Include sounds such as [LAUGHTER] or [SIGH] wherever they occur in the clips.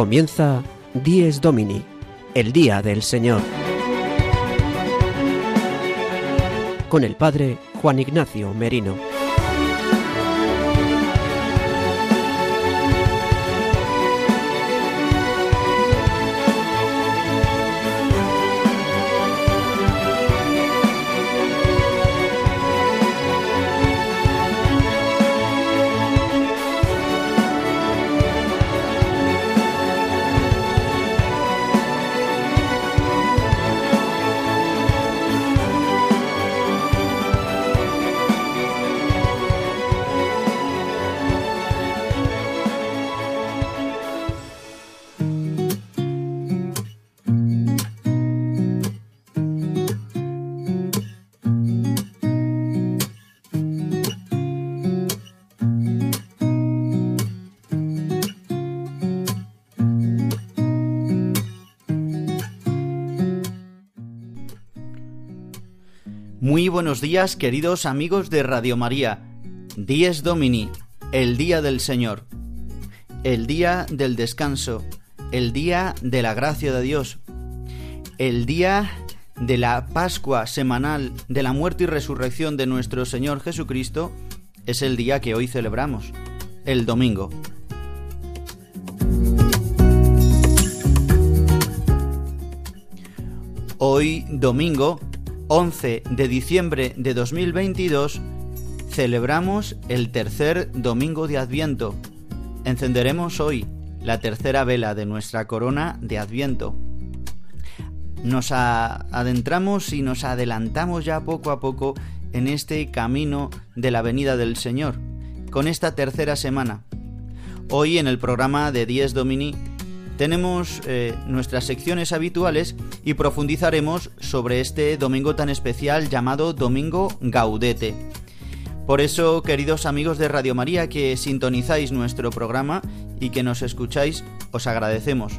Comienza Dies Domini, el Día del Señor. Con el Padre Juan Ignacio Merino. Días, queridos amigos de Radio María. Dies Domini, el día del Señor, el día del descanso, el día de la gracia de Dios, el día de la Pascua semanal de la muerte y resurrección de nuestro Señor Jesucristo, es el día que hoy celebramos, el domingo. Hoy domingo 11 de diciembre de 2022 celebramos el tercer domingo de Adviento. Encenderemos hoy la tercera vela de nuestra corona de Adviento. Nos adentramos y nos adelantamos ya poco a poco en este camino de la venida del Señor, con esta tercera semana. Hoy en el programa de Dies Domini tenemos eh, nuestras secciones habituales y profundizaremos sobre este domingo tan especial llamado Domingo Gaudete. Por eso, queridos amigos de Radio María que sintonizáis nuestro programa y que nos escucháis, os agradecemos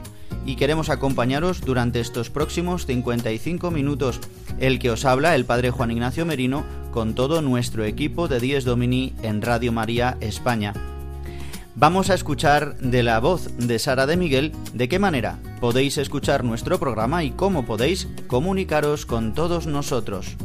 y queremos acompañaros durante estos próximos 55 minutos. El que os habla, el Padre Juan Ignacio Merino, con todo nuestro equipo de Dies Domini en Radio María España. Vamos a escuchar de la voz de Sara de Miguel de qué manera podéis escuchar nuestro programa y cómo podéis comunicaros con todos nosotros.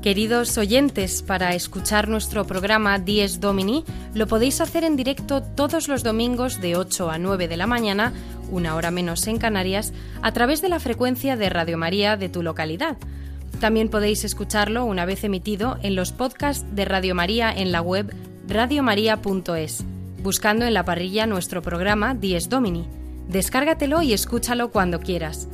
Queridos oyentes, para escuchar nuestro programa Dies Domini lo podéis hacer en directo todos los domingos de 8 a 9 de la mañana, una hora menos en Canarias, a través de la frecuencia de Radio María de tu localidad también podéis escucharlo una vez emitido en los podcasts de Radio María en la web radiomaria.es, buscando en la parrilla nuestro programa Dies Domini. Descárgatelo y escúchalo cuando quieras.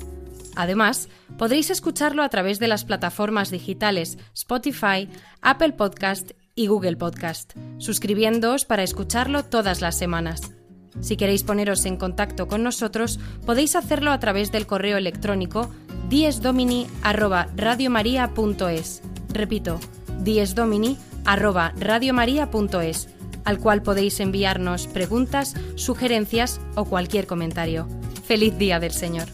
Además, podréis escucharlo a través de las plataformas digitales Spotify, Apple Podcast y Google Podcast, suscribiendoos para escucharlo todas las semanas. Si queréis poneros en contacto con nosotros, podéis hacerlo a través del correo electrónico diesdomini@radiomaria.es. Repito, diesdomini@radiomaria.es, al cual podéis enviarnos preguntas, sugerencias o cualquier comentario. Feliz día del Señor.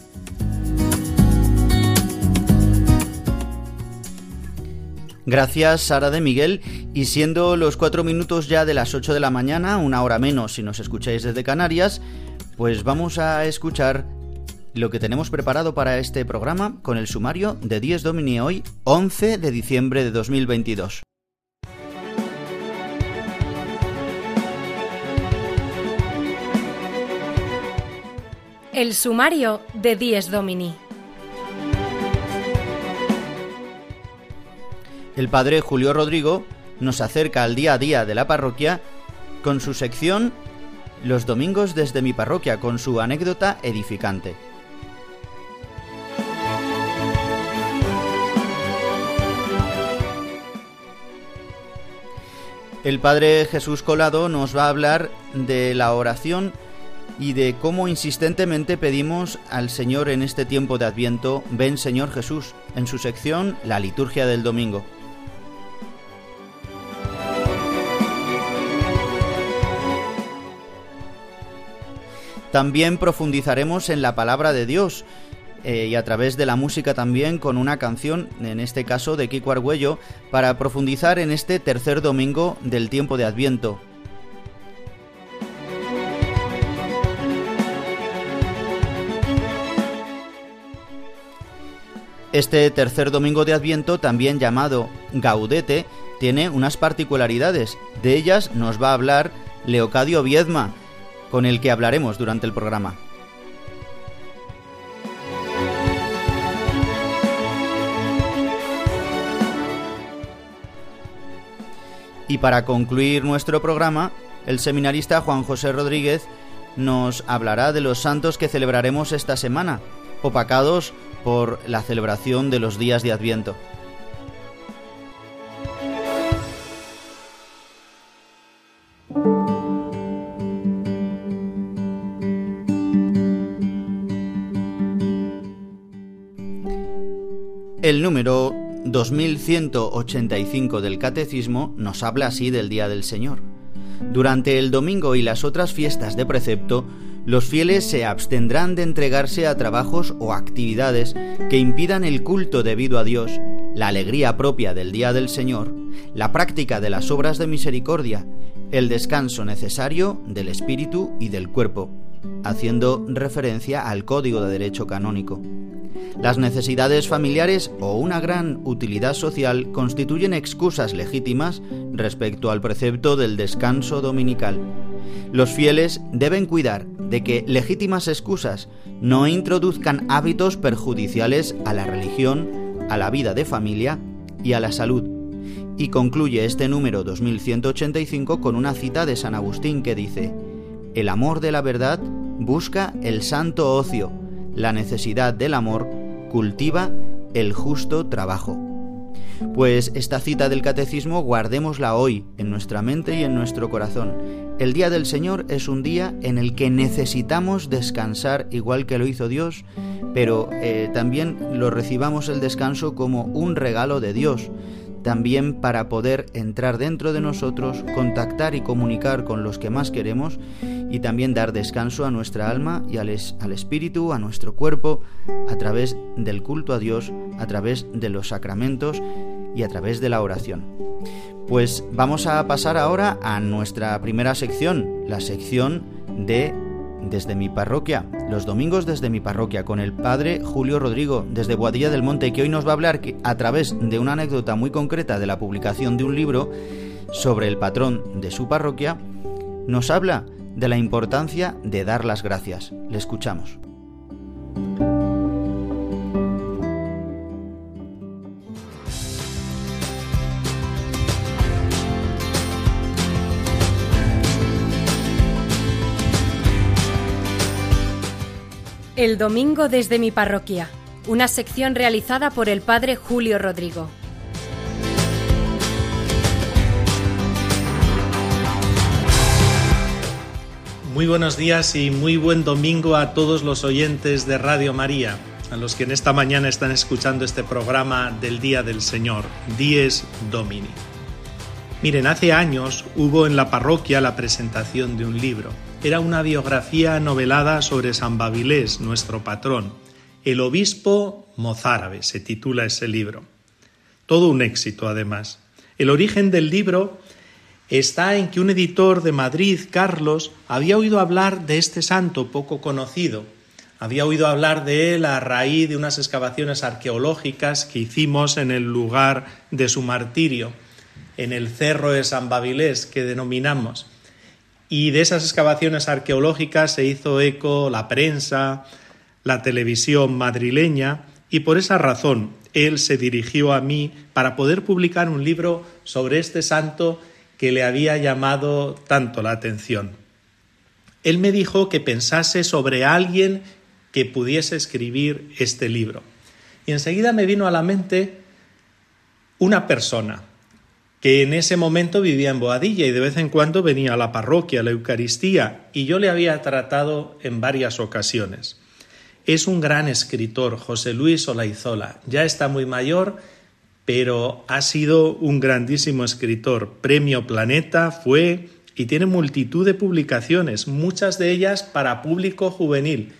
Gracias, Sara de Miguel. Y siendo los cuatro minutos ya de las 8 de la mañana, una hora menos si nos escucháis desde Canarias, pues vamos a escuchar lo que tenemos preparado para este programa con el sumario de 10 Domini hoy, 11 de diciembre de 2022. El sumario de 10 Domini. El padre Julio Rodrigo nos acerca al día a día de la parroquia con su sección Los domingos desde mi parroquia, con su anécdota edificante. El Padre Jesús Colado nos va a hablar de la oración y de cómo insistentemente pedimos al Señor en este tiempo de Adviento, ven Señor Jesús, en su sección La liturgia del domingo. También profundizaremos en la palabra de Dios eh, y a través de la música también con una canción, en este caso de Kiko Argüello, para profundizar en este tercer domingo del tiempo de Adviento. Este tercer domingo de Adviento, también llamado Gaudete, tiene unas particularidades. De ellas nos va a hablar Leocadio Viedma, con el que hablaremos durante el programa. Y para concluir nuestro programa, el seminarista Juan José Rodríguez nos hablará de los santos que celebraremos esta semana, opacados por la celebración de los días de Adviento. El número 2185 del Catecismo nos habla así del Día del Señor. Durante el domingo y las otras fiestas de precepto, los fieles se abstendrán de entregarse a trabajos o actividades que impidan el culto debido a Dios, la alegría propia del Día del Señor, la práctica de las obras de misericordia, el descanso necesario del espíritu y del cuerpo, haciendo referencia al Código de Derecho Canónico. Las necesidades familiares o una gran utilidad social constituyen excusas legítimas respecto al precepto del descanso dominical. Los fieles deben cuidar de que legítimas excusas no introduzcan hábitos perjudiciales a la religión, a la vida de familia y a la salud. Y concluye este número 2185 con una cita de San Agustín que dice, El amor de la verdad busca el santo ocio, la necesidad del amor cultiva el justo trabajo. Pues esta cita del catecismo guardémosla hoy en nuestra mente y en nuestro corazón. El día del Señor es un día en el que necesitamos descansar igual que lo hizo Dios, pero eh, también lo recibamos el descanso como un regalo de Dios también para poder entrar dentro de nosotros, contactar y comunicar con los que más queremos y también dar descanso a nuestra alma y al, al, espíritu, a nuestro cuerpo, a través del culto a Dios, a través de los sacramentos y a través de la oración. Pues vamos a pasar ahora a nuestra primera sección, la sección de desde mi parroquia, los domingos desde mi parroquia, con el padre Julio Rodrigo, desde Boadilla del Monte, que hoy nos va a hablar que, a través de una anécdota muy concreta de la publicación de un libro sobre el patrón de su parroquia, nos habla de la importancia de dar las gracias. Le escuchamos. El domingo desde mi parroquia, una sección realizada por el padre Julio Rodrigo. Muy buenos días y muy buen domingo a todos los oyentes de Radio María, a los que en esta mañana están escuchando este programa del Día del Señor, Dies Domini. Miren, hace años hubo en la parroquia la presentación de un libro era una biografía novelada sobre San Babilés, nuestro patrón. El obispo mozárabe se titula ese libro. Todo un éxito, además. El origen del libro está en que un editor de Madrid, Carlos, había oído hablar de este santo poco conocido. Había oído hablar de él a raíz de unas excavaciones arqueológicas que hicimos en el lugar de su martirio, en el cerro de San Babilés que denominamos. Y de esas excavaciones arqueológicas se hizo eco la prensa, la televisión madrileña, y por esa razón él se dirigió a mí para poder publicar un libro sobre este santo que le había llamado tanto la atención. Él me dijo que pensase sobre alguien que pudiese escribir este libro. Y enseguida me vino a la mente una persona, que en ese momento vivía en Boadilla y de vez en cuando venía a la parroquia, a la Eucaristía, y yo le había tratado en varias ocasiones. Es un gran escritor, José Luis Olaizola. Ya está muy mayor, pero ha sido un grandísimo escritor. Premio Planeta fue y tiene multitud de publicaciones, muchas de ellas para público juvenil,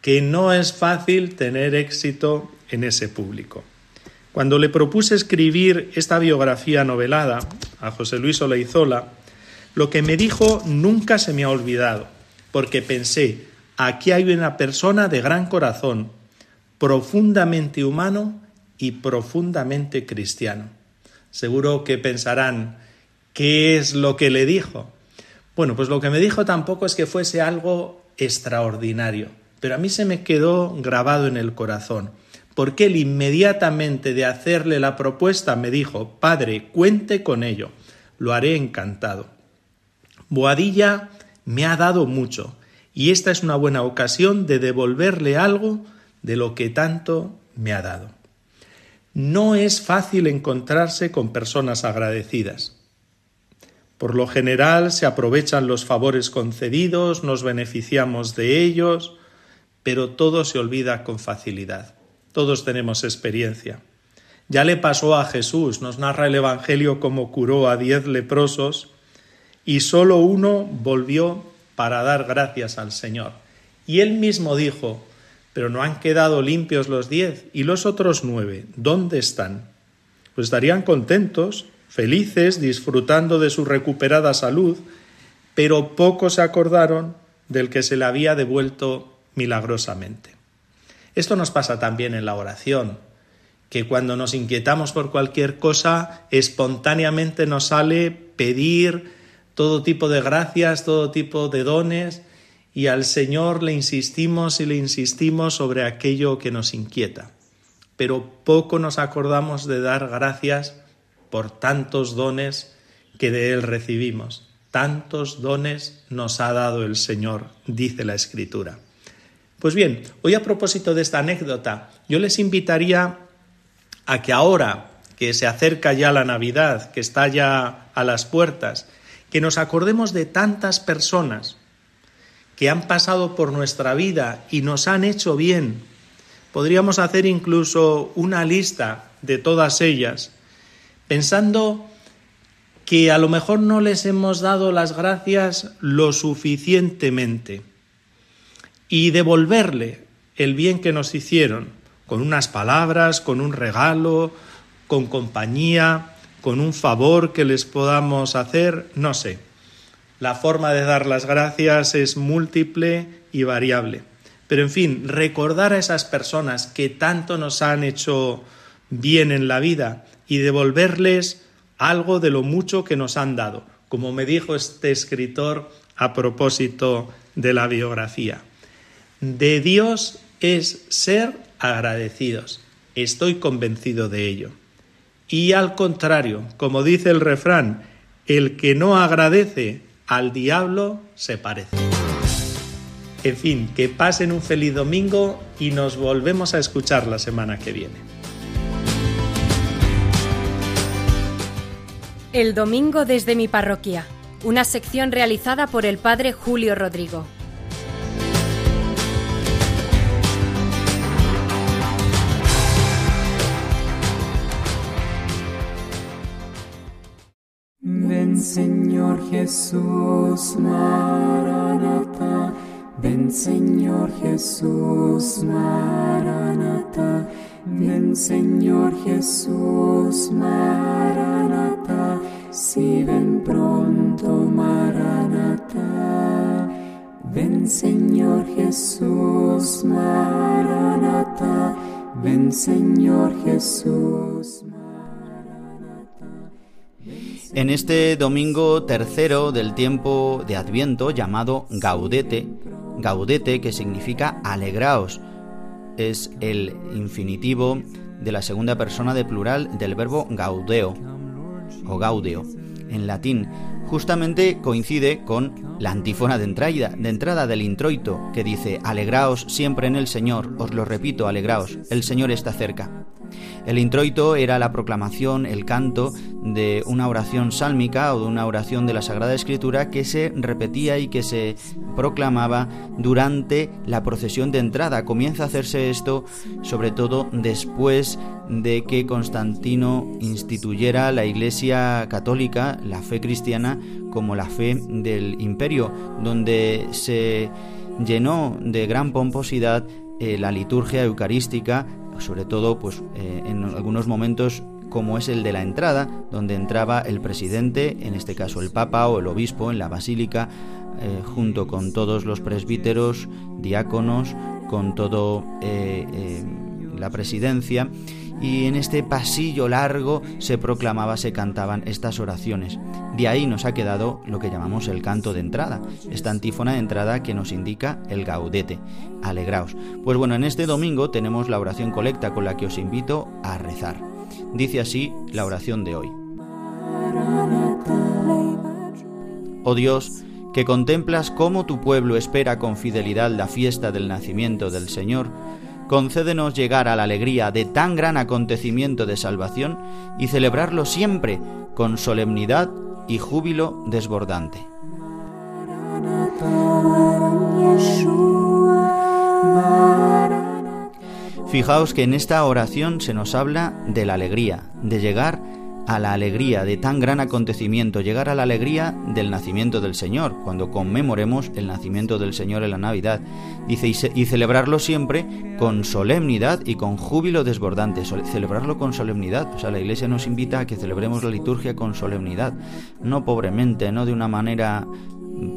que no es fácil tener éxito en ese público. Cuando le propuse escribir esta biografía novelada a José Luis Oleizola, lo que me dijo nunca se me ha olvidado, porque pensé, aquí hay una persona de gran corazón, profundamente humano y profundamente cristiano. Seguro que pensarán, ¿qué es lo que le dijo? Bueno, pues lo que me dijo tampoco es que fuese algo extraordinario, pero a mí se me quedó grabado en el corazón, porque él inmediatamente de hacerle la propuesta me dijo, Padre, cuente con ello, lo haré encantado. Boadilla me ha dado mucho, y esta es una buena ocasión de devolverle algo de lo que tanto me ha dado. No es fácil encontrarse con personas agradecidas. Por lo general se aprovechan los favores concedidos, nos beneficiamos de ellos, pero todo se olvida con facilidad. Todos tenemos experiencia. Ya le pasó a Jesús, nos narra el Evangelio cómo curó a diez leprosos y solo uno volvió para dar gracias al Señor. Y él mismo dijo, pero no han quedado limpios los diez y los otros nueve, ¿dónde están? Pues estarían contentos, felices, disfrutando de su recuperada salud, pero pocos se acordaron del que se le había devuelto milagrosamente. Esto nos pasa también en la oración, que cuando nos inquietamos por cualquier cosa, espontáneamente nos sale pedir, todo tipo de gracias, todo tipo de dones, y al Señor le insistimos y le insistimos sobre aquello que nos inquieta. Pero poco nos acordamos de dar gracias por tantos dones que de Él recibimos. Tantos dones nos ha dado el Señor, dice la Escritura. Pues bien, hoy a propósito de esta anécdota, yo les invitaría a que ahora que se acerca ya la Navidad, que está ya a las puertas, que nos acordemos de tantas personas que han pasado por nuestra vida y nos han hecho bien. Podríamos hacer incluso una lista de todas ellas, pensando que a lo mejor no les hemos dado las gracias lo suficientemente y devolverle el bien que nos hicieron, con unas palabras, con un regalo, con compañía, con un favor que les podamos hacer, no sé. La forma de dar las gracias es múltiple y variable. Pero en fin, recordar a esas personas que tanto nos han hecho bien en la vida y devolverles algo de lo mucho que nos han dado, como me dijo este escritor a propósito de la biografía. De Dios es ser agradecidos. Estoy convencido de ello. Y al contrario, como dice el refrán, el que no agradece al diablo se parece. En fin, que pasen un feliz domingo y nos volvemos a escuchar la semana que viene. El domingo desde mi parroquia, una sección realizada por el padre Julio Rodrigo. Señor Jesús, Maranata. Ven Señor Jesús, Maranata. Ven Señor Jesús, Maranata. Si ven pronto, Maranata. Ven Señor Jesús, Maranata. Ven Señor Jesús. En este domingo tercero del tiempo de Adviento llamado Gaudete, Gaudete que significa alegraos, es el infinitivo de la segunda persona de plural del verbo gaudeo o gaudeo en latín. Justamente coincide con la antífona de entrada, de entrada del introito que dice Alegraos siempre en el Señor, os lo repito, alegraos, el Señor está cerca. El introito era la proclamación, el canto de una oración sálmica o de una oración de la Sagrada Escritura que se repetía y que se proclamaba durante la procesión de entrada. Comienza a hacerse esto sobre todo después de que Constantino instituyera la Iglesia católica, la fe cristiana, como la fe del imperio, donde se llenó de gran pomposidad eh, la liturgia eucarística sobre todo pues eh, en algunos momentos como es el de la entrada, donde entraba el presidente, en este caso el Papa o el obispo en la basílica, eh, junto con todos los presbíteros, diáconos, con todo eh, la presidencia y en este pasillo largo se proclamaba, se cantaban estas oraciones. De ahí nos ha quedado lo que llamamos el canto de entrada, esta antífona de entrada que nos indica el gaudete, alegraos. Pues bueno, en este domingo tenemos la oración colecta con la que os invito a rezar. Dice así la oración de hoy. Oh Dios, que contemplas cómo tu pueblo espera con fidelidad la fiesta del nacimiento del Señor, concédenos llegar a la alegría de tan gran acontecimiento de salvación y celebrarlo siempre con solemnidad y júbilo desbordante. Fijaos que en esta oración se nos habla de la alegría, de llegar a la alegría de tan gran acontecimiento, llegar a la alegría del nacimiento del Señor, cuando conmemoremos el nacimiento del Señor en la Navidad. Dice, y, celebrarlo siempre con solemnidad y con júbilo desbordante. celebrarlo con solemnidad. O sea, la Iglesia nos invita a que celebremos la liturgia con solemnidad, no pobremente, no de una manera,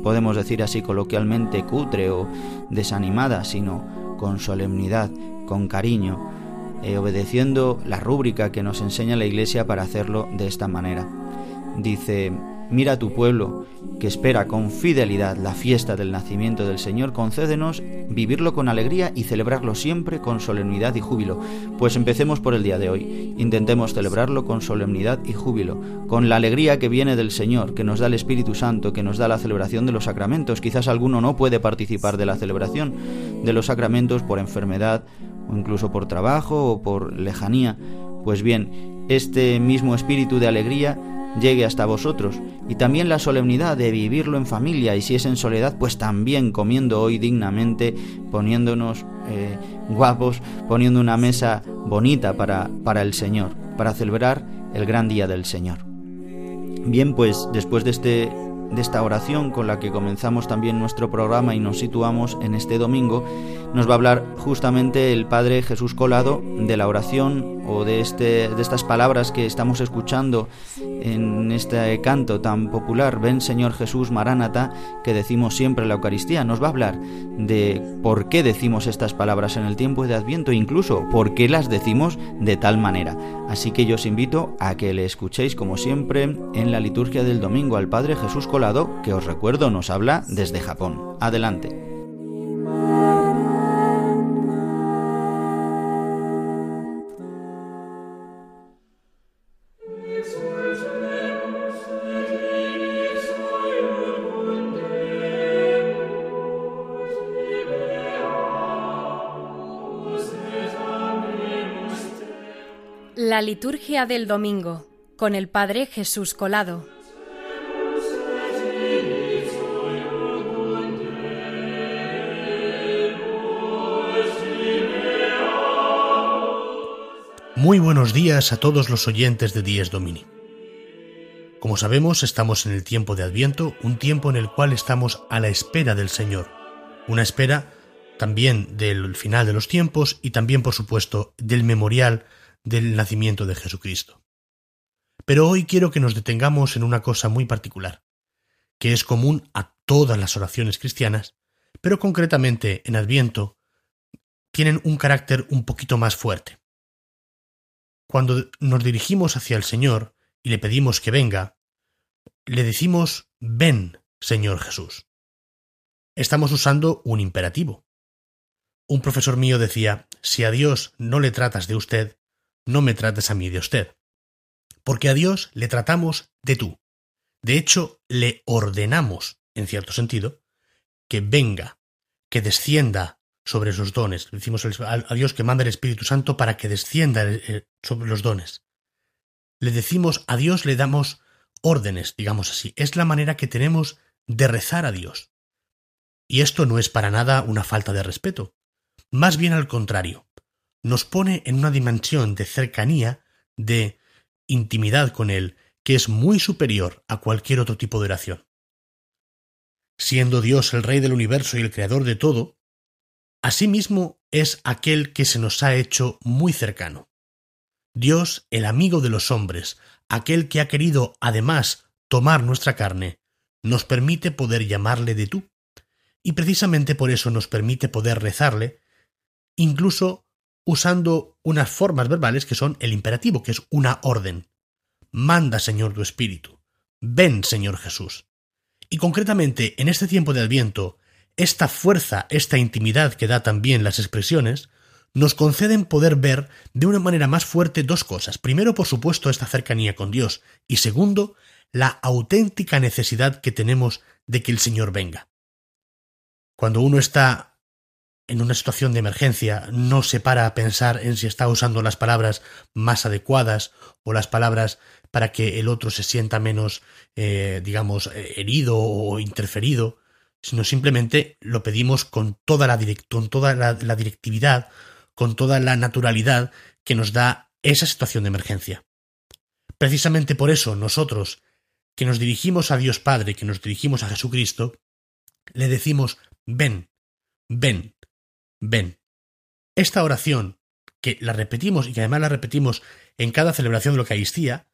podemos decir así coloquialmente, cutre o desanimada, sino con solemnidad, con cariño eh, obedeciendo la rúbrica que nos enseña la Iglesia para hacerlo de esta manera. Dice, mira a tu pueblo que espera con fidelidad la fiesta del nacimiento del Señor, concédenos vivirlo con alegría y celebrarlo siempre con solemnidad y júbilo. Pues empecemos por el día de hoy. Intentemos celebrarlo con solemnidad y júbilo, con la alegría que viene del Señor, que nos da el Espíritu Santo, que nos da la celebración de los sacramentos. Quizás alguno no puede participar de la celebración de los sacramentos por enfermedad o incluso por trabajo o por lejanía. Pues bien, este mismo espíritu de alegría llegue hasta vosotros y también la solemnidad de vivirlo en familia y si es en soledad pues también comiendo hoy dignamente poniéndonos eh, guapos poniendo una mesa bonita para, para el Señor para celebrar el gran día del Señor bien pues después de este de esta oración con la que comenzamos también nuestro programa y nos situamos en este domingo, nos va a hablar justamente el Padre Jesús Colado de la oración o de, este, de estas palabras que estamos escuchando en este canto tan popular, Ven Señor Jesús Maránata, que decimos siempre en la Eucaristía. Nos va a hablar de por qué decimos estas palabras en el tiempo de Adviento, incluso por qué las decimos de tal manera. Así que yo os invito a que le escuchéis como siempre en la liturgia del domingo al Padre Jesús Colado, que os recuerdo nos habla desde Japón. Adelante. La liturgia del domingo con el Padre Jesús Colado. Muy buenos días a todos los oyentes de Dies Domini. Como sabemos, estamos en el tiempo de Adviento, un tiempo en el cual estamos a la espera del Señor, una espera también del final de los tiempos y también, por supuesto, del memorial del nacimiento de Jesucristo. Pero hoy quiero que nos detengamos en una cosa muy particular, que es común a todas las oraciones cristianas, pero concretamente en Adviento tienen un carácter un poquito más fuerte. Cuando nos dirigimos hacia el Señor y le pedimos que venga, le decimos ven, Señor Jesús. Estamos usando un imperativo. Un profesor mío decía, si a Dios no le tratas de usted, no me trates a mí de usted. Porque a Dios le tratamos de tú. De hecho, le ordenamos, en cierto sentido, que venga, que descienda sobre esos dones. Le decimos a Dios que manda el Espíritu Santo para que descienda sobre los dones. Le decimos a Dios, le damos órdenes, digamos así. Es la manera que tenemos de rezar a Dios. Y esto no es para nada una falta de respeto. Más bien al contrario nos pone en una dimensión de cercanía, de intimidad con Él, que es muy superior a cualquier otro tipo de oración. Siendo Dios el Rey del universo y el Creador de todo, asimismo es aquel que se nos ha hecho muy cercano. Dios, el amigo de los hombres, aquel que ha querido además tomar nuestra carne, nos permite poder llamarle de tú, y precisamente por eso nos permite poder rezarle, incluso usando unas formas verbales que son el imperativo, que es una orden. Manda, Señor, tu Espíritu. Ven, Señor Jesús. Y concretamente, en este tiempo de Adviento, esta fuerza, esta intimidad que da también las expresiones, nos conceden poder ver de una manera más fuerte dos cosas. Primero, por supuesto, esta cercanía con Dios y segundo, la auténtica necesidad que tenemos de que el Señor venga. Cuando uno está en una situación de emergencia, no se para a pensar en si está usando las palabras más adecuadas o las palabras para que el otro se sienta menos, eh, digamos, herido o interferido, sino simplemente lo pedimos con toda la, con toda la directividad, con toda la naturalidad que nos da esa situación de emergencia. Precisamente por eso nosotros, que nos dirigimos a Dios Padre, que nos dirigimos a Jesucristo, le decimos, ven, ven, ven. Esta oración, que la repetimos y que además la repetimos en cada celebración de la Eucaristía,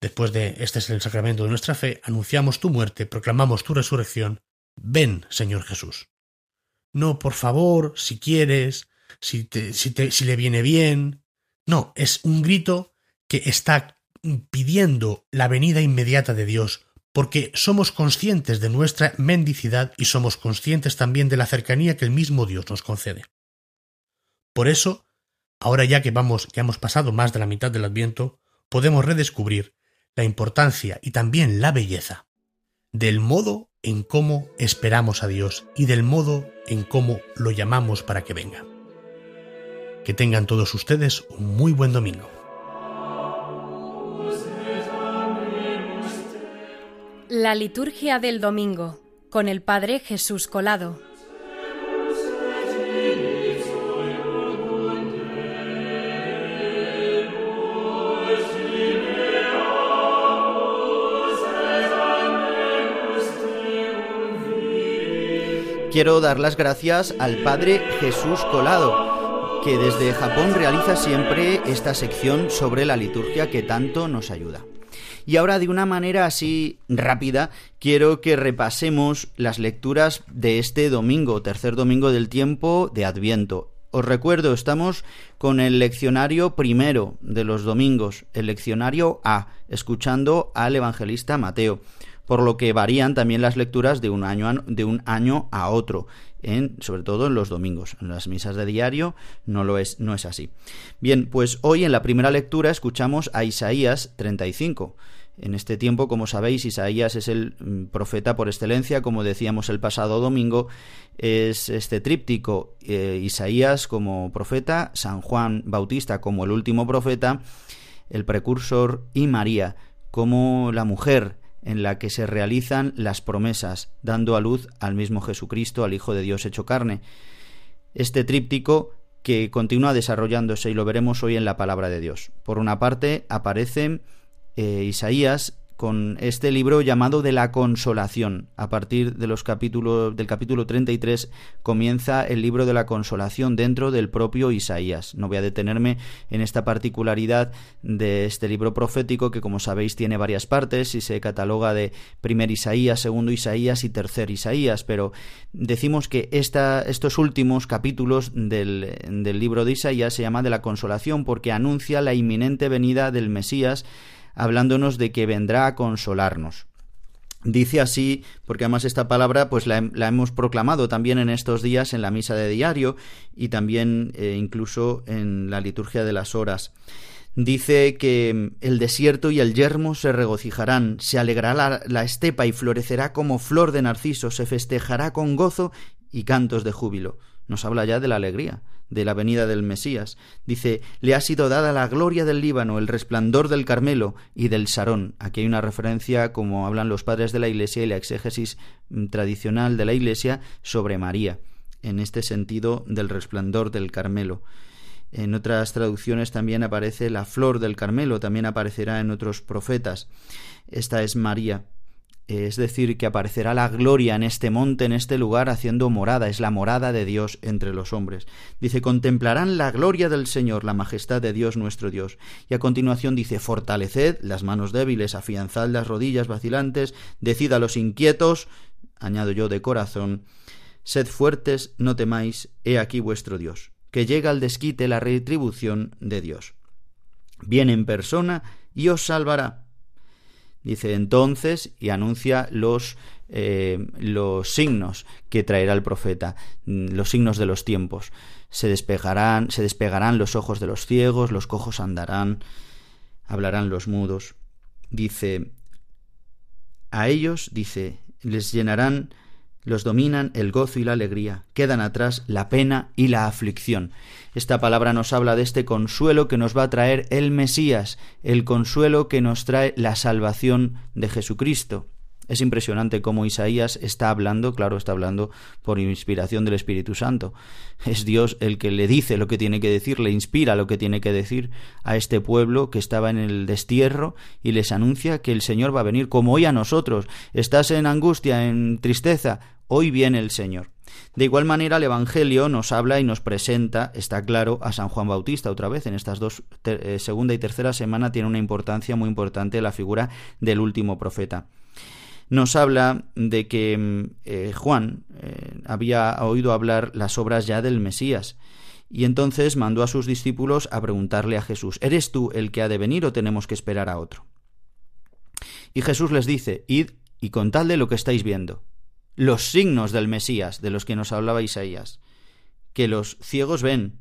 después de este es el sacramento de nuestra fe, anunciamos tu muerte, proclamamos tu resurrección, ven, Señor Jesús. No, por favor, si quieres, si, si, le viene bien. No, es un grito que está pidiendo la venida inmediata de Dios, porque somos conscientes de nuestra mendicidad y somos conscientes también de la cercanía que el mismo Dios nos concede. Por eso, ahora ya que vamos, que hemos pasado más de la mitad del Adviento, podemos redescubrir la importancia y también la belleza del modo en cómo esperamos a Dios y del modo en cómo lo llamamos para que venga. Que tengan todos ustedes un muy buen domingo. La liturgia del domingo con el Padre Jesús Colado. Quiero dar las gracias al Padre Jesús Colado que desde Japón realiza siempre esta sección sobre la liturgia que tanto nos ayuda. Y ahora de una manera así rápida quiero que repasemos las lecturas de este domingo, tercer domingo del tiempo de Adviento. Os recuerdo, estamos con el leccionario primero de los domingos, el leccionario A, escuchando al evangelista Mateo, por lo que varían también las lecturas de un año a, de un año a otro sobre todo en los domingos. En las misas de diario no lo es, no es así. Bien, pues hoy en la primera lectura escuchamos a Isaías 35. En este tiempo, como sabéis, Isaías es el mm, profeta por excelencia, como decíamos el pasado domingo, es este tríptico, eh, Isaías como profeta, San Juan Bautista como el último profeta, el precursor y María como la mujer en la que se realizan las promesas, dando a luz al mismo Jesucristo, al Hijo de Dios hecho carne. Este tríptico que continúa desarrollándose y lo veremos hoy en la palabra de Dios. Por una parte aparece eh, Isaías con este libro llamado de la consolación. A partir de los capítulos del capítulo 33 comienza el libro de la consolación dentro del propio Isaías. No voy a detenerme en esta particularidad de este libro profético que como sabéis tiene varias partes y se cataloga de primer Isaías, segundo Isaías y tercer Isaías, pero decimos que esta, estos últimos capítulos del, del libro de Isaías se llama de la consolación porque anuncia la inminente venida del Mesías hablándonos de que vendrá a consolarnos. Dice así, porque además esta palabra pues la, hemos proclamado también en estos días en la misa de diario y también eh, incluso en la liturgia de las horas. Dice que el desierto y el yermo se regocijarán, se alegrará la estepa y florecerá como flor de narciso, se festejará con gozo y cantos de júbilo. Nos habla ya de la alegría de la venida del Mesías. Dice, le ha sido dada la gloria del Líbano, el resplandor del Carmelo y del Sarón. Aquí hay una referencia, como hablan los padres de la Iglesia y la exégesis mm, tradicional de la Iglesia, sobre María, en este sentido del resplandor del Carmelo. En otras traducciones también aparece la flor del Carmelo, también aparecerá en otros profetas. Esta es María es decir, que aparecerá la gloria en este monte, en este lugar, haciendo morada, es la morada de Dios entre los hombres. Dice, contemplarán la gloria del Señor, la majestad de Dios nuestro Dios. Y a continuación dice, fortaleced las manos débiles, afianzad las rodillas vacilantes, decid a los inquietos, añado yo de corazón, sed fuertes, no temáis, he aquí vuestro Dios que llega al desquite la retribución de Dios. Viene en persona y os salvará. Dice entonces y anuncia los, eh, los signos que traerá el profeta, mm, los signos de los tiempos. Se despegarán, se despegarán los ojos de los ciegos, los cojos andarán, hablarán los mudos. Dice, a ellos, dice, les llenarán, los dominan el gozo y la alegría, quedan atrás la pena y la aflicción. Esta palabra nos habla de este consuelo que nos va a traer el Mesías, el consuelo que nos trae la salvación de Jesucristo. Es impresionante cómo Isaías está hablando, claro, está hablando por inspiración del Espíritu Santo. Es Dios el que le dice lo que tiene que decir, le inspira lo que tiene que decir a este pueblo que estaba en el destierro y les anuncia que el Señor va a venir como hoy a nosotros. Estás en angustia, en tristeza, hoy viene el Señor. De igual manera, el Evangelio nos habla y nos presenta, está claro, a San Juan Bautista otra vez. En estas dos, eh, segunda y tercera semana, tiene una importancia muy importante la figura del último profeta nos habla de que mm, eh, Juan eh, había oído hablar las obras ya del Mesías. Y entonces mandó a sus discípulos a preguntarle a Jesús, ¿eres tú el que ha de venir o tenemos que esperar a otro? Y Jesús les dice, id y contadle lo que estáis viendo, los signos del Mesías de los que nos hablaba Isaías, que los ciegos ven,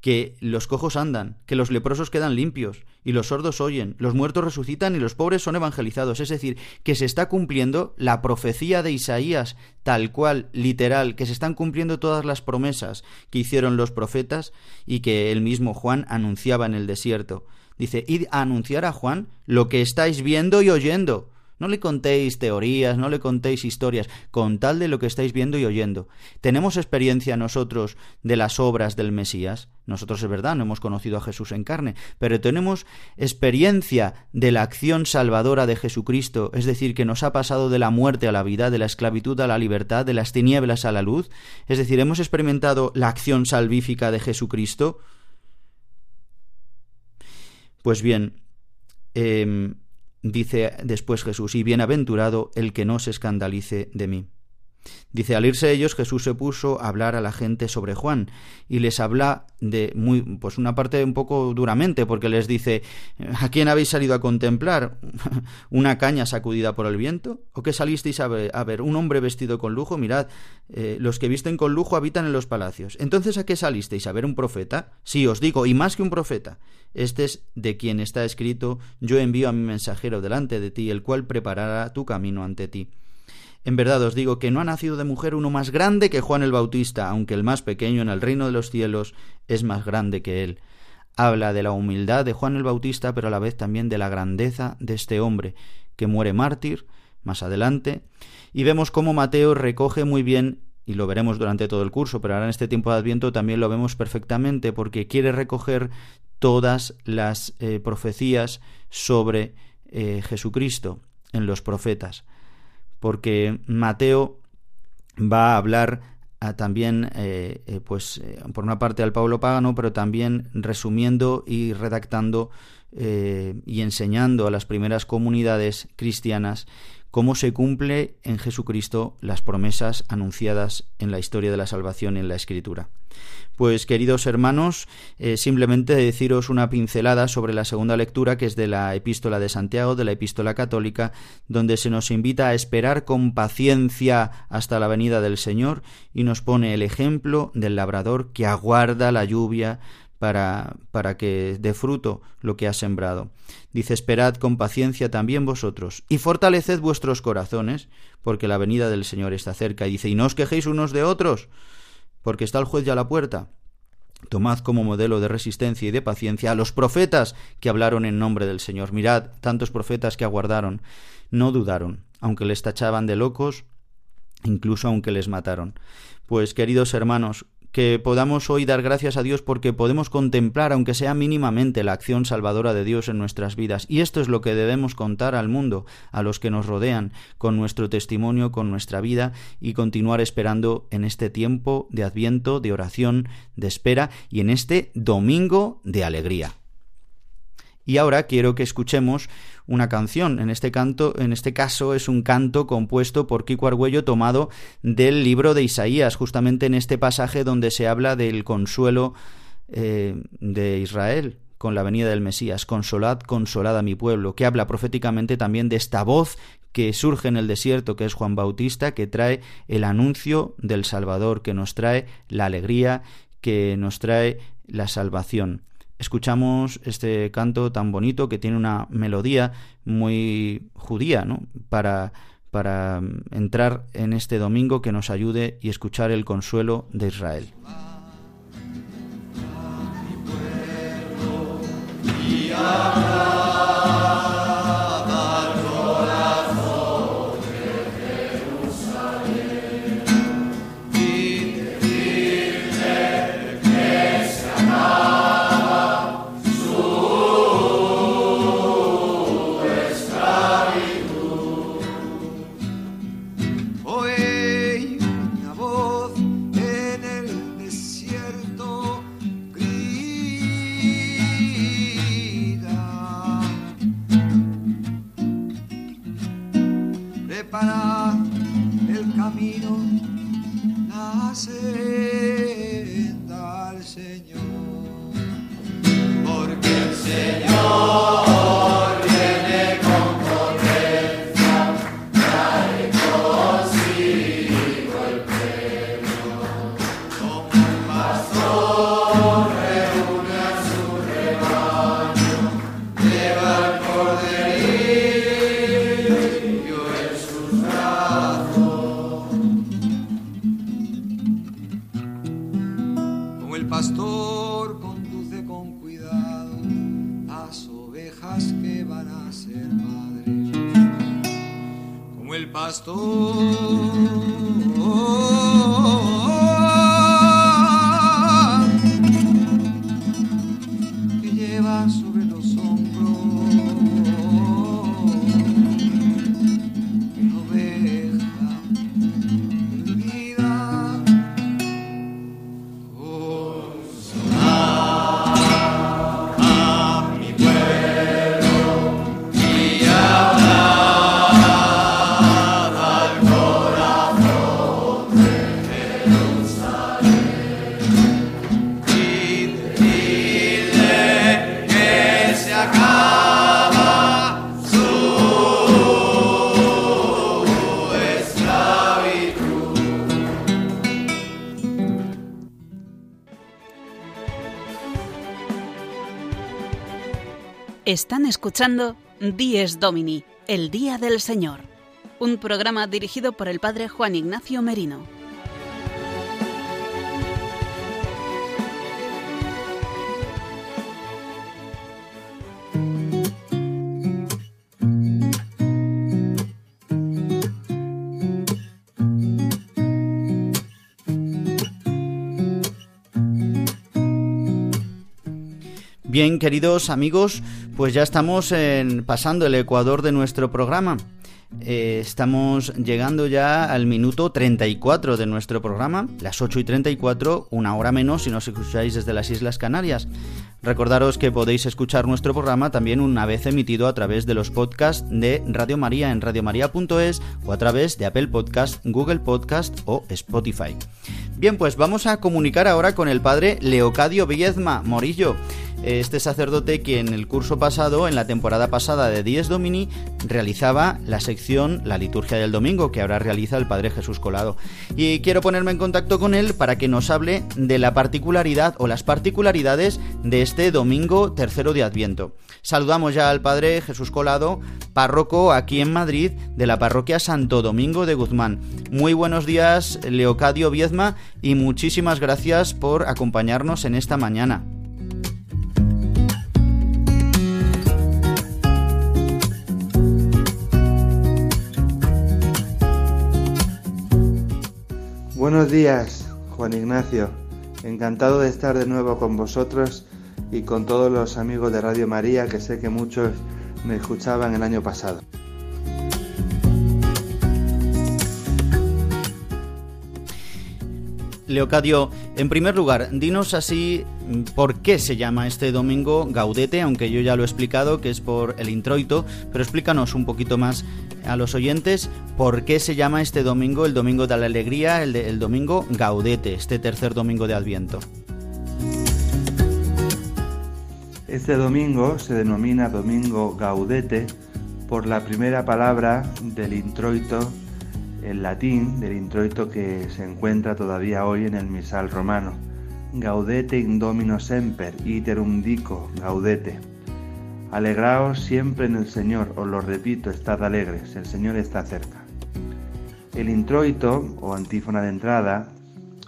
que los cojos andan, que los leprosos quedan limpios, y los sordos oyen, los muertos resucitan y los pobres son evangelizados. Es decir, que se está cumpliendo la profecía de Isaías, tal cual, literal, que se están cumpliendo todas las promesas que hicieron los profetas y que el mismo Juan anunciaba en el desierto. Dice, id a anunciar a Juan lo que estáis viendo y oyendo. No le contéis teorías, no le contéis historias, con tal de lo que estáis viendo y oyendo. ¿Tenemos experiencia nosotros de las obras del Mesías? Nosotros es verdad, no hemos conocido a Jesús en carne, pero tenemos experiencia de la acción salvadora de Jesucristo, es decir, que nos ha pasado de la muerte a la vida, de la esclavitud a la libertad, de las tinieblas a la luz, es decir, hemos experimentado la acción salvífica de Jesucristo. Pues bien, eh, Dice después Jesús, y bienaventurado el que no se escandalice de mí. Dice, al irse ellos, Jesús se puso a hablar a la gente sobre Juan y les habla de muy, pues una parte un poco duramente, porque les dice, ¿a quién habéis salido a contemplar? [LAUGHS] ¿Una caña sacudida por el viento? ¿O qué salisteis a ver? Un hombre vestido con lujo, mirad, eh, los que visten con lujo habitan en los palacios. Entonces, ¿a qué salisteis? ¿A ver un profeta? Sí, os digo, y más que un profeta. Este es de quien está escrito, yo envío a mi mensajero delante de ti, el cual preparará tu camino ante ti. En verdad os digo que no ha nacido de mujer uno más grande que Juan el Bautista, aunque el más pequeño en el reino de los cielos es más grande que él. Habla de la humildad de Juan el Bautista, pero a la vez también de la grandeza de este hombre, que muere mártir más adelante, y vemos cómo Mateo recoge muy bien, y lo veremos durante todo el curso, pero ahora en este tiempo de Adviento también lo vemos perfectamente, porque quiere recoger todas las eh, profecías sobre eh, Jesucristo en los profetas porque Mateo va a hablar también, eh, eh, pues, eh, por una parte al Pablo pagano, pero también resumiendo y redactando y enseñando a las primeras comunidades cristianas cómo se cumple en Jesucristo las promesas anunciadas en la historia de la salvación en la Escritura. Pues queridos hermanos, eh, simplemente deciros una pincelada sobre la segunda lectura que es de la epístola de Santiago, de la epístola católica, donde se nos invita a esperar con paciencia hasta la venida del Señor y nos pone el ejemplo del labrador que aguarda la lluvia para, para que dé fruto lo que ha sembrado. Dice, esperad con paciencia también vosotros, y fortaleced vuestros corazones, porque la venida del Señor está cerca. Dice, y no os quejéis unos de otros, porque está el juez ya a la puerta. Tomad como modelo de resistencia y de paciencia a los profetas que hablaron en nombre del Señor. Mirad, tantos profetas que aguardaron, no dudaron, aunque les tachaban de locos, incluso aunque les mataron. Pues, queridos hermanos, que podamos hoy dar gracias a Dios porque podemos contemplar, aunque sea mínimamente, la acción salvadora de Dios en nuestras vidas. Y esto es lo que debemos contar al mundo, a los que nos rodean, con nuestro testimonio, con nuestra vida y continuar esperando en este tiempo de adviento, de oración, de espera y en este domingo de alegría. Y ahora quiero que escuchemos una canción. En este canto, en este caso es un canto compuesto por Kiko Argüello tomado del libro de Isaías, justamente en este pasaje donde se habla del consuelo eh, de Israel con la venida del Mesías. Consolad, consolad a mi pueblo, que habla proféticamente también de esta voz que surge en el desierto, que es Juan Bautista, que trae el anuncio del Salvador, que nos trae la alegría, que nos trae la salvación. Escuchamos este canto tan bonito que tiene una melodía muy judía, ¿no? Para, para entrar en este domingo que nos ayude y escuchar el consuelo de Israel. Están escuchando Dies Domini, el Día del Señor, un programa dirigido por el Padre Juan Ignacio Merino. Bien, queridos amigos, pues ya estamos pasando el ecuador de nuestro programa. Eh, estamos llegando ya al minuto 34 de nuestro programa, las 8 y 34, una hora menos si nos escucháis desde las Islas Canarias. Recordaros que podéis escuchar nuestro programa también una vez emitido a través de los podcasts de Radio María en radiomaria.es o a través de Apple Podcast, Google Podcast o Spotify. Bien, pues vamos a comunicar ahora con el padre Leocadio Villezma Morillo este sacerdote que en el curso pasado, en la temporada pasada de Dies Domini, realizaba la sección La liturgia del domingo, que ahora realiza el Padre Jesús Colado. Y quiero ponerme en contacto con él para que nos hable de la particularidad o las particularidades de este domingo tercero de Adviento. Saludamos ya al Padre Jesús Colado, párroco aquí en Madrid de la parroquia Santo Domingo de Guzmán. Muy buenos días, Leocadio Viezma, y muchísimas gracias por acompañarnos en esta mañana. Buenos días, Juan Ignacio. Encantado de estar de nuevo con vosotros y con todos los amigos de Radio María que sé que muchos me escuchaban el año pasado. Leocadio, en primer lugar, dinos así por qué se llama este domingo Gaudete, aunque yo ya lo he explicado que es por el introito, pero explícanos un poquito más a los oyentes por qué se llama este domingo el domingo de la alegría, el, el domingo Gaudete, este tercer domingo de Adviento. Este domingo se denomina Domingo Gaudete por la primera palabra del introito en latín, del introito que se encuentra todavía hoy en el misal romano. Gaudete in domino semper, iterum dico, gaudete. Alegraos siempre en el Señor, os lo repito, estad alegres, el Señor está cerca. El introito, o antífona de entrada,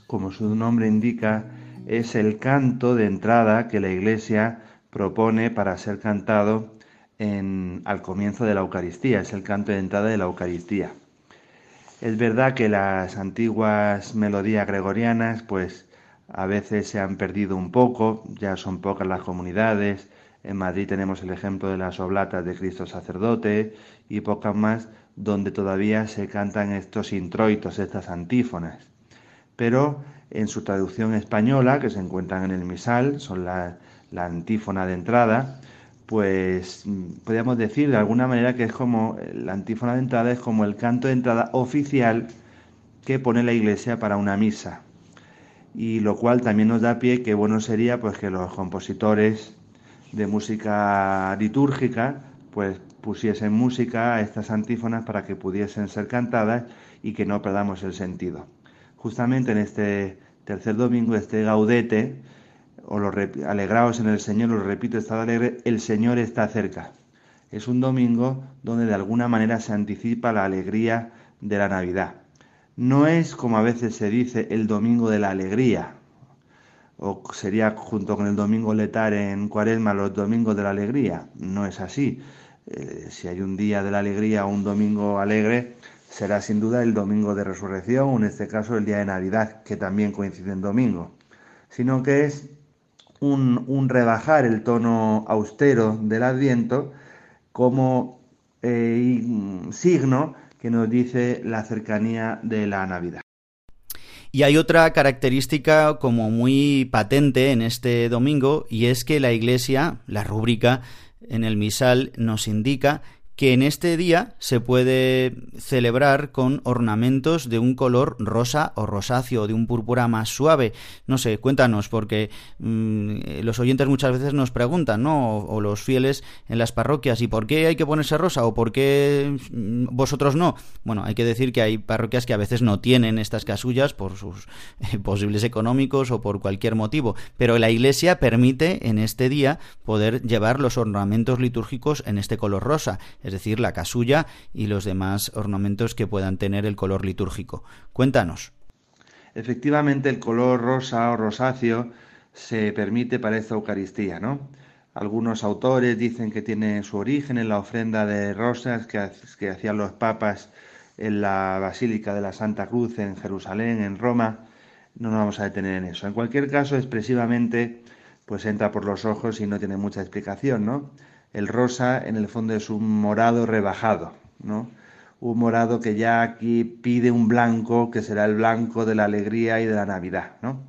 como su nombre indica, es el canto de entrada que la Iglesia propone para ser cantado al comienzo de la Eucaristía, es el canto de entrada de la Eucaristía. Es verdad que las antiguas melodías gregorianas pues a veces se han perdido un poco, ya son pocas las comunidades, en Madrid tenemos el ejemplo de las oblatas de Cristo sacerdote y pocas más donde todavía se cantan estos introitos, estas antífonas. Pero en su traducción española, que se encuentran en el misal, son las la antífona de entrada, pues podríamos decir de alguna manera que es como la antífona de entrada es como el canto de entrada oficial que pone la iglesia para una misa. Y lo cual también nos da pie que bueno sería pues que los compositores de música litúrgica pues pusiesen música a estas antífonas para que pudiesen ser cantadas y que no perdamos el sentido. Justamente en este tercer domingo, este gaudete, o lo alegraos en el Señor, lo repito, estad alegre, el Señor está cerca. Es un domingo donde de alguna manera se anticipa la alegría de la Navidad. No es como a veces se dice el domingo de la alegría, o sería junto con el domingo letar en Cuaresma los domingos de la alegría. No es así. Eh, si hay un día de la alegría o un domingo alegre, será sin duda el domingo de resurrección, o en este caso el día de Navidad, que también coincide en domingo, sino que es un, rebajar el tono austero del Adviento como eh, signo que nos dice la cercanía de la Navidad. Y hay otra característica como muy patente en este domingo y es que la Iglesia, la rúbrica en el misal nos indica que en este día se puede celebrar con ornamentos de un color rosa o rosáceo, de un púrpura más suave. No sé, cuéntanos, porque mm, los oyentes muchas veces nos preguntan, ¿no? O, los fieles en las parroquias, ¿y por qué hay que ponerse rosa o por qué mm, vosotros no? Bueno, hay que decir que hay parroquias que a veces no tienen estas casullas por sus eh, posibles económicos o por cualquier motivo, pero la Iglesia permite en este día poder llevar los ornamentos litúrgicos en este color rosa decir, la casulla y los demás ornamentos que puedan tener el color litúrgico. Cuéntanos. Efectivamente, el color rosa o rosáceo se permite para esta Eucaristía, ¿no? Algunos autores dicen que tiene su origen en la ofrenda de rosas que, que hacían los papas en la Basílica de la Santa Cruz en Jerusalén, en Roma. No nos vamos a detener en eso. En cualquier caso, expresivamente, pues entra por los ojos y no tiene mucha explicación, ¿no? El rosa en el fondo es un morado rebajado, ¿no? Un morado que ya aquí pide un blanco que será el blanco de la alegría y de la Navidad, ¿no?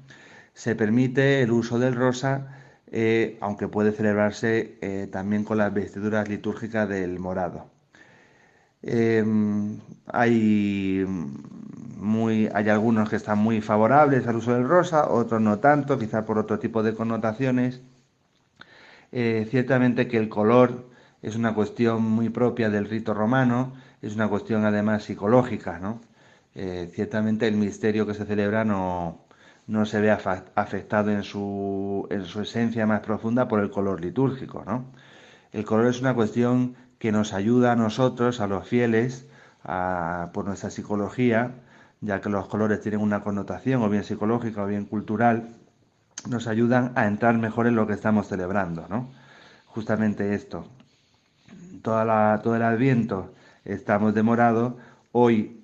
Se permite el uso del rosa, eh, aunque puede celebrarse eh, también con las vestiduras litúrgicas del morado. Em, hay, muy, hay algunos que están muy favorables al uso del rosa, otros no tanto, quizá por otro tipo de connotaciones. Eh, ciertamente que el color es una cuestión muy propia del rito romano, es una cuestión además psicológica, ¿no? Eh, ciertamente el misterio que se celebra no, no se ve afectado en su, en su esencia más profunda por el color litúrgico, ¿no? El color es una cuestión que nos ayuda a nosotros, a los fieles, por nuestra psicología, ya que los colores tienen una connotación o bien psicológica o bien cultural, nos ayudan a entrar mejor en lo que estamos celebrando, ¿no? Justamente esto. Toda la, todo el adviento estamos de morado, hoy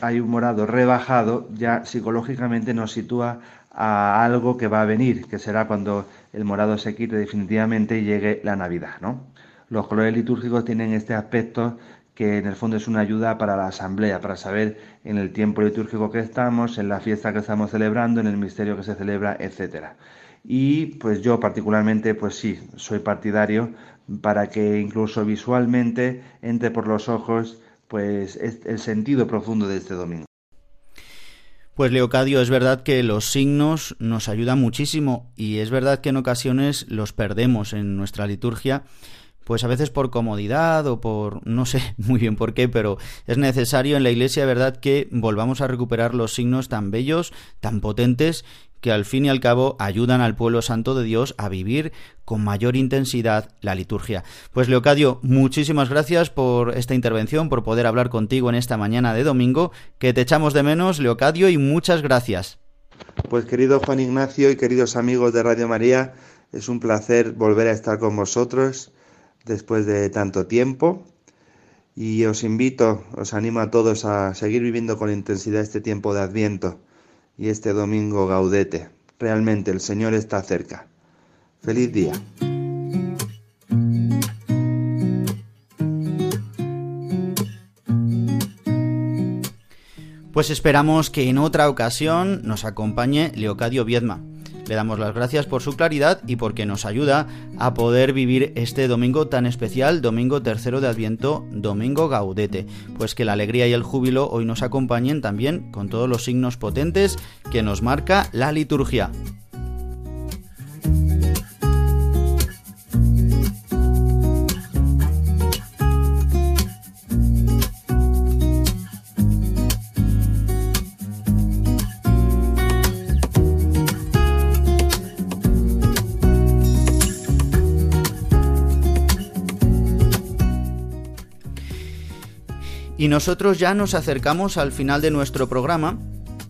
hay un morado rebajado, ya psicológicamente nos sitúa a algo que va a venir, que será cuando el morado se quite definitivamente y llegue la Navidad, ¿no? Los colores litúrgicos tienen este aspecto que en el fondo es una ayuda para la asamblea, para saber en el tiempo litúrgico que estamos, en la fiesta que estamos celebrando, en el misterio que se celebra, etcétera. Y pues yo particularmente, pues sí, soy partidario para que incluso visualmente entre por los ojos pues el sentido profundo de este domingo. Pues Leocadio, es verdad que los signos nos ayudan muchísimo y es verdad que en ocasiones los perdemos en nuestra liturgia pues a veces por comodidad o por no sé [LAUGHS] muy bien por qué, pero es necesario en la iglesia, verdad, que volvamos a recuperar los signos tan bellos, tan potentes que al fin y al cabo ayudan al pueblo santo de Dios a vivir con mayor intensidad la liturgia. Pues Leocadio, muchísimas gracias por esta intervención, por poder hablar contigo en esta mañana de domingo, que te echamos de menos, Leocadio, y muchas gracias. Pues querido Juan Ignacio y queridos amigos de Radio María, es un placer volver a estar con vosotros después de tanto tiempo. Y os invito, os animo a todos a seguir viviendo con intensidad este tiempo de Adviento y este domingo gaudete. Realmente el Señor está cerca. Feliz día. Pues esperamos que en otra ocasión nos acompañe Leocadio Viedma. Le damos las gracias por su claridad y porque nos ayuda a poder vivir este domingo tan especial, domingo tercero de Adviento, domingo gaudete. Pues que la alegría y el júbilo hoy nos acompañen también con todos los signos potentes que nos marca la liturgia. Y nosotros ya nos acercamos al final de nuestro programa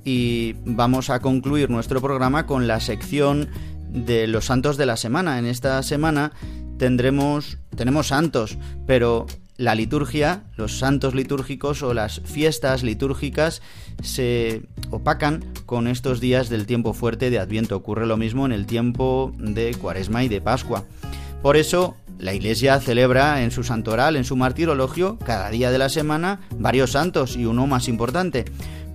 y vamos a concluir nuestro programa con la sección de los santos de la semana. En esta semana tendremos tenemos santos, pero la liturgia, los santos litúrgicos o las fiestas litúrgicas se opacan con estos días del tiempo fuerte de Adviento. Ocurre lo mismo en el tiempo de Cuaresma y de Pascua. Por eso la Iglesia celebra en su santoral, en su martirologio, cada día de la semana varios santos y uno más importante.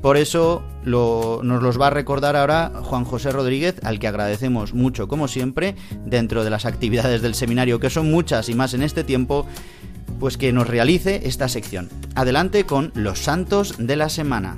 Por eso nos los va a recordar ahora Juan José Rodríguez, al que agradecemos mucho, como siempre, dentro de las actividades del seminario, que son muchas y más en este tiempo, pues que nos realice esta sección. Adelante con los santos de la semana.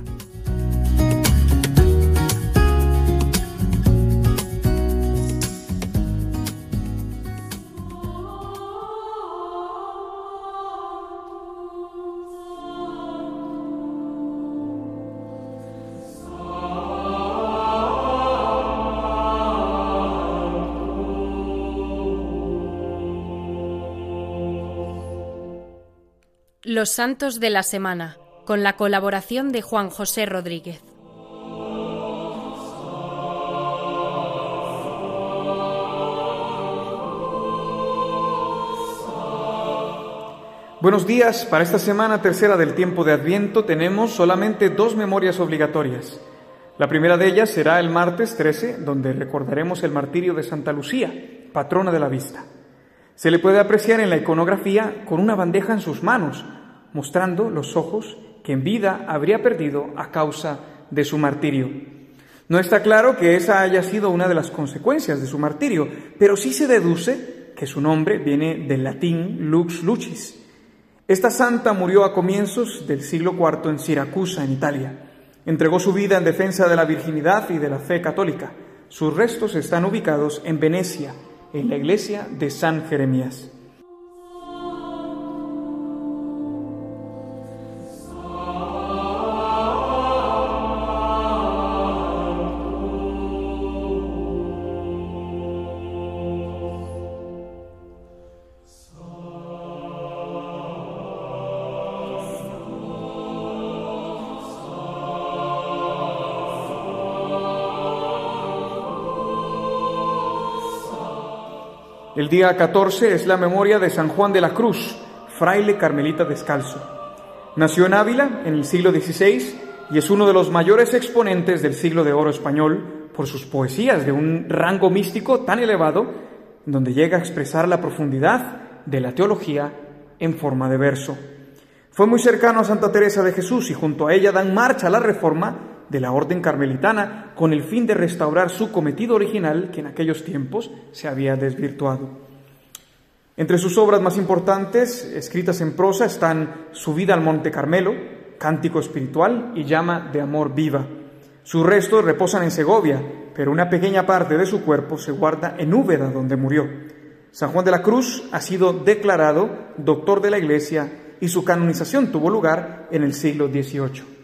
Los Santos de la Semana, con la colaboración de Juan José Rodríguez. Buenos días, para esta semana tercera del tiempo de Adviento tenemos solamente dos memorias obligatorias. La primera de ellas será el martes 13, donde recordaremos el martirio de Santa Lucía, patrona de la vista. Se le puede apreciar en la iconografía con una bandeja en sus manos, mostrando los ojos que en vida habría perdido a causa de su martirio. No está claro que esa haya sido una de las consecuencias de su martirio, pero sí se deduce que su nombre viene del latín lux lucis. Esta santa murió a comienzos del siglo IV en Siracusa, en Italia. Entregó su vida en defensa de la virginidad y de la fe católica. Sus restos están ubicados en Venecia, en la iglesia de San Jeremías. El día 14 es la memoria de San Juan de la Cruz, fraile carmelita descalzo. Nació en Ávila en el siglo XVI y es uno de los mayores exponentes del siglo de oro español por sus poesías de un rango místico tan elevado, donde llega a expresar la profundidad de la teología en forma de verso. Fue muy cercano a Santa Teresa de Jesús y junto a ella dan marcha a la reforma de la orden carmelitana con el fin de restaurar su cometido original que en aquellos tiempos se había desvirtuado. Entre sus obras más importantes, escritas en prosa, están Su vida al Monte Carmelo, Cántico Espiritual y Llama de Amor Viva. Sus restos reposan en Segovia, pero una pequeña parte de su cuerpo se guarda en Úbeda, donde murió. San Juan de la Cruz ha sido declarado doctor de la Iglesia y su canonización tuvo lugar en el siglo XVIII.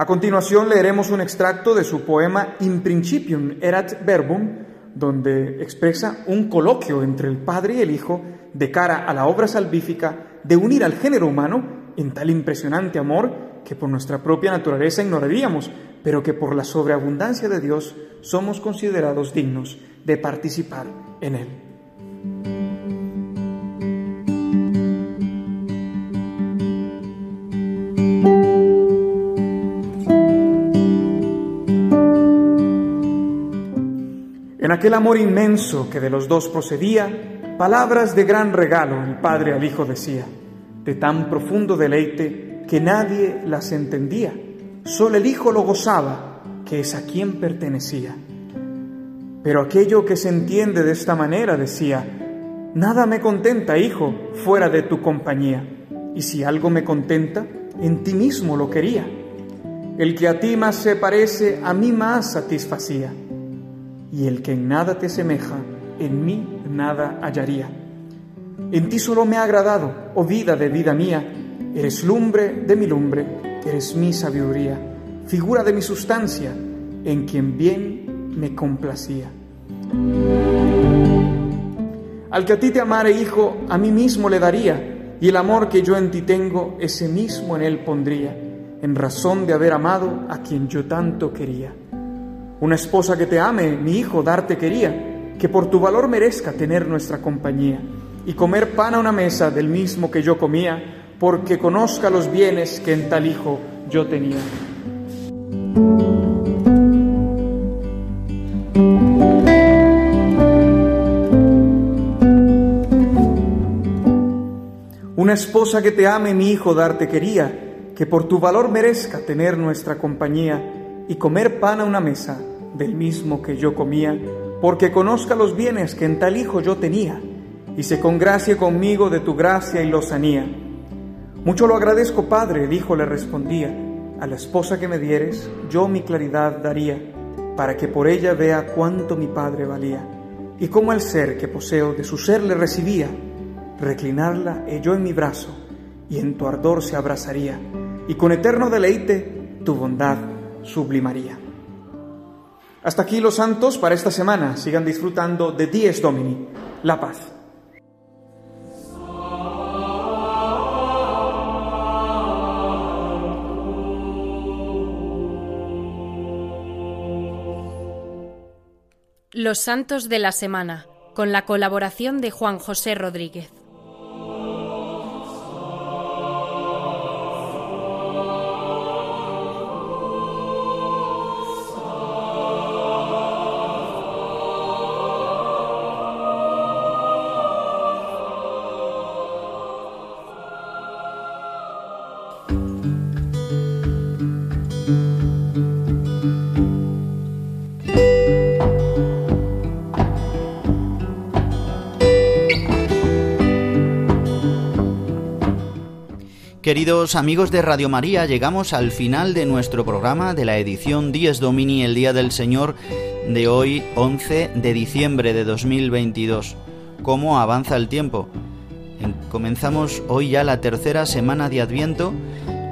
A continuación leeremos un extracto de su poema In Principium Erat Verbum, donde expresa un coloquio entre el Padre y el Hijo de cara a la obra salvífica de unir al género humano en tal impresionante amor que por nuestra propia naturaleza ignoraríamos, pero que por la sobreabundancia de Dios somos considerados dignos de participar en él. Aquel amor inmenso que de los dos procedía, palabras de gran regalo el Padre al Hijo decía, de tan profundo deleite que nadie las entendía, solo el Hijo lo gozaba, que es a quien pertenecía. Pero aquello que se entiende de esta manera decía, nada me contenta, Hijo, fuera de tu compañía, y si algo me contenta, en ti mismo lo quería. El que a ti más se parece, a mí más satisfacía y el que en nada te semeja, en mí nada hallaría. En ti solo me ha agradado, oh vida de vida mía, eres lumbre de mi lumbre, eres mi sabiduría, figura de mi sustancia, en quien bien me complacía. Al que a ti te amare, hijo, a mí mismo le daría, y el amor que yo en ti tengo, ese mismo en él pondría, en razón de haber amado a quien yo tanto quería. Una esposa que te ame, mi hijo, darte quería, que por tu valor merezca tener nuestra compañía y comer pan a una mesa del mismo que yo comía, porque conozca los bienes que en tal hijo yo tenía. Una esposa que te ame, mi hijo, darte quería, que por tu valor merezca tener nuestra compañía y comer pan a una mesa del mismo que yo comía, porque conozca los bienes que en tal hijo yo tenía, y se congracie conmigo de tu gracia y lozanía. Mucho lo agradezco, Padre, el hijo le respondía, a la esposa que me dieres, yo mi claridad daría, para que por ella vea cuánto mi Padre valía, y cómo el ser que poseo de su ser le recibía, reclinarla yo en mi brazo, y en tu ardor se abrazaría, y con eterno deleite tu bondad sublimaría. Hasta aquí los santos para esta semana. Sigan disfrutando de Dies Domini, la paz. Los santos de la semana, con la colaboración de Juan José Rodríguez. Queridos amigos de Radio María, llegamos al final de nuestro programa de la edición Dies Domini, el Día del Señor, de hoy 11 de diciembre de 2022. ¿Cómo avanza el tiempo? Comenzamos hoy ya la tercera semana de Adviento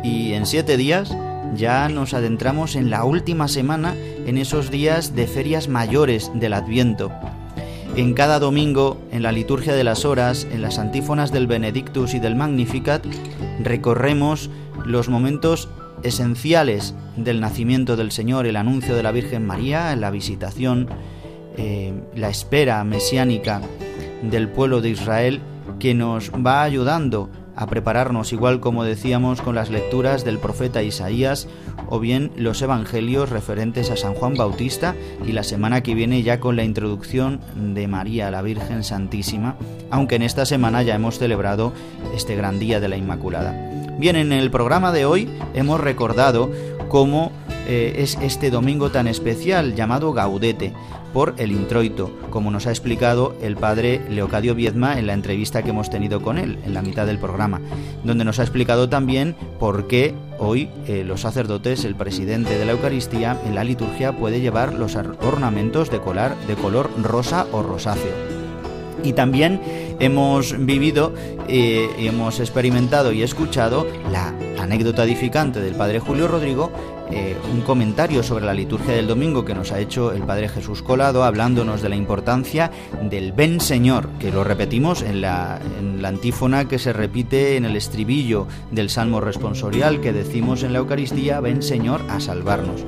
y en siete días ya nos adentramos en la última semana, en esos días de ferias mayores del Adviento. En cada domingo, en la liturgia de las horas, en las antífonas del Benedictus y del Magnificat, recorremos los momentos esenciales del nacimiento del Señor, el anuncio de la Virgen María, la visitación, eh, la espera mesiánica del pueblo de Israel, que nos va ayudando a prepararnos igual como decíamos con las lecturas del profeta Isaías o bien los evangelios referentes a San Juan Bautista y la semana que viene ya con la introducción de María, la Virgen Santísima, aunque en esta semana ya hemos celebrado este gran día de la Inmaculada. Bien, en el programa de hoy hemos recordado cómo eh, es este domingo tan especial llamado Gaudete por el introito, como nos ha explicado el padre Leocadio Viedma en la entrevista que hemos tenido con él en la mitad del programa, donde nos ha explicado también por qué hoy eh, los sacerdotes, el presidente de la Eucaristía, en la liturgia puede llevar los ornamentos de, colar, de color rosa o rosáceo. Y también hemos vivido, eh, hemos experimentado y escuchado la anécdota edificante del padre Julio Rodrigo eh, un comentario sobre la liturgia del domingo que nos ha hecho el Padre Jesús Colado hablándonos de la importancia del Ven Señor, que lo repetimos en la, en la antífona que se repite en el estribillo del Salmo responsorial que decimos en la Eucaristía, Ven Señor a salvarnos.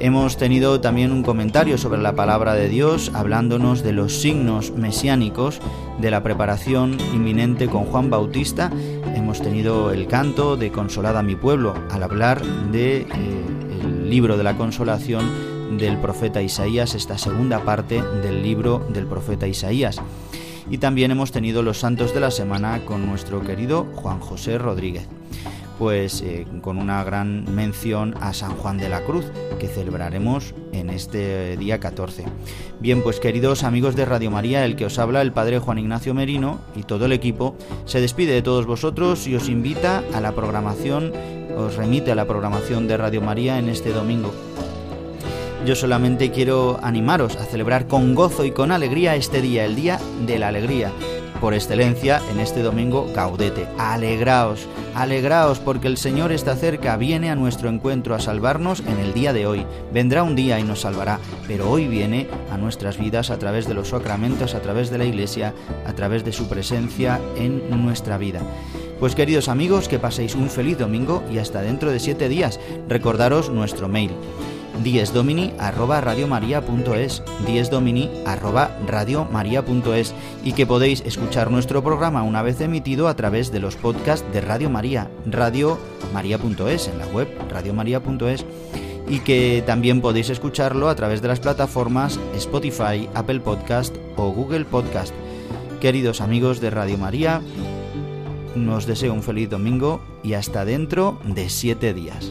Hemos tenido también un comentario sobre la palabra de Dios, hablándonos de los signos mesiánicos de la preparación inminente con Juan Bautista. Hemos tenido el canto de Consolada mi pueblo al hablar de eh, libro de la consolación del profeta Isaías, esta segunda parte del libro del profeta Isaías. Y también hemos tenido los santos de la semana con nuestro querido Juan José Rodríguez pues eh, con una gran mención a San Juan de la Cruz, que celebraremos en este día 14. Bien, pues queridos amigos de Radio María, el que os habla, el Padre Juan Ignacio Merino y todo el equipo, se despide de todos vosotros y os invita a la programación, os remite a la programación de Radio María en este domingo. Yo solamente quiero animaros a celebrar con gozo y con alegría este día, el día de la alegría por excelencia en este domingo Gaudete. Alegraos, alegraos porque el Señor está cerca, viene a nuestro encuentro a salvarnos en el día de hoy. Vendrá un día y nos salvará, pero hoy viene a nuestras vidas a través de los sacramentos, a través de la Iglesia, a través de su presencia en nuestra vida. Pues queridos amigos, que paséis un feliz domingo y hasta dentro de siete días. Recordaros nuestro mail diesdomini arroba radiomaria.es, diesdomini arroba radiomaria.es y que podéis escuchar nuestro programa una vez emitido a través de los podcasts de Radio María, radiomaria.es, en la web radiomaria.es y que también podéis escucharlo a través de las plataformas Spotify, Apple Podcast o Google Podcast. Queridos amigos de Radio María, nos deseo un feliz domingo y hasta dentro de siete días.